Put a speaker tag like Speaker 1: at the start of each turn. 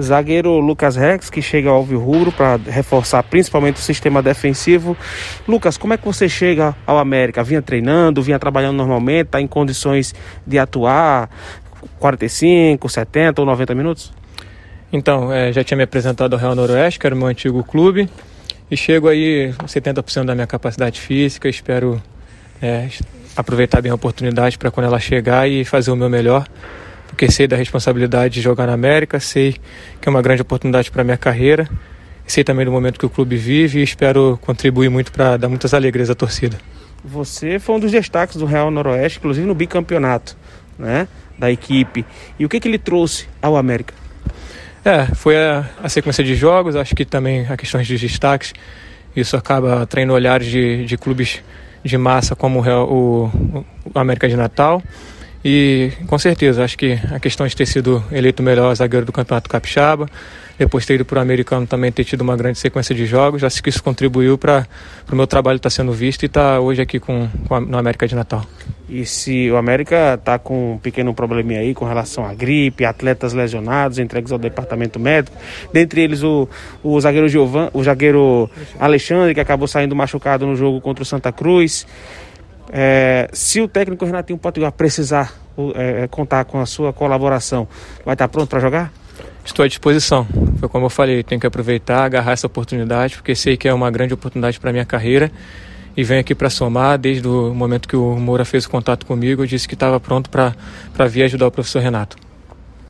Speaker 1: Zagueiro Lucas Rex, que chega ao Rubro para reforçar principalmente o sistema defensivo. Lucas, como é que você chega ao América? Vinha treinando, vinha trabalhando normalmente, está em condições de atuar 45, 70 ou 90 minutos?
Speaker 2: Então, é, já tinha me apresentado ao Real Noroeste, que era o meu antigo clube, e chego aí 70% da minha capacidade física, espero é, aproveitar bem a oportunidade para quando ela chegar e fazer o meu melhor porque sei da responsabilidade de jogar na América, sei que é uma grande oportunidade para a minha carreira, sei também do momento que o clube vive e espero contribuir muito para dar muitas alegrias à torcida.
Speaker 1: Você foi um dos destaques do Real Noroeste, inclusive no bicampeonato, né, da equipe. E o que que ele trouxe ao América?
Speaker 2: É, foi a, a sequência de jogos, acho que também a questões de destaques, isso acaba atraindo olhares de, de clubes de massa como o, Real, o, o América de Natal. E com certeza, acho que a questão de ter sido eleito o melhor zagueiro do Campeonato Capixaba, depois ter ido para o americano também ter tido uma grande sequência de jogos, acho que isso contribuiu para o meu trabalho estar tá sendo visto e estar tá hoje aqui com, com a, no América de Natal.
Speaker 1: E se o América está com um pequeno probleminha aí com relação à gripe, atletas lesionados, entregues ao departamento médico, dentre eles o, o zagueiro Giovan, o zagueiro Alexandre, que acabou saindo machucado no jogo contra o Santa Cruz. É, se o técnico Renatinho Potiguar precisar é, contar com a sua colaboração, vai estar pronto para jogar?
Speaker 2: Estou à disposição. Foi como eu falei, tenho que aproveitar, agarrar essa oportunidade, porque sei que é uma grande oportunidade para a minha carreira e venho aqui para somar. Desde o momento que o Moura fez o contato comigo, eu disse que estava pronto para vir ajudar o professor Renato.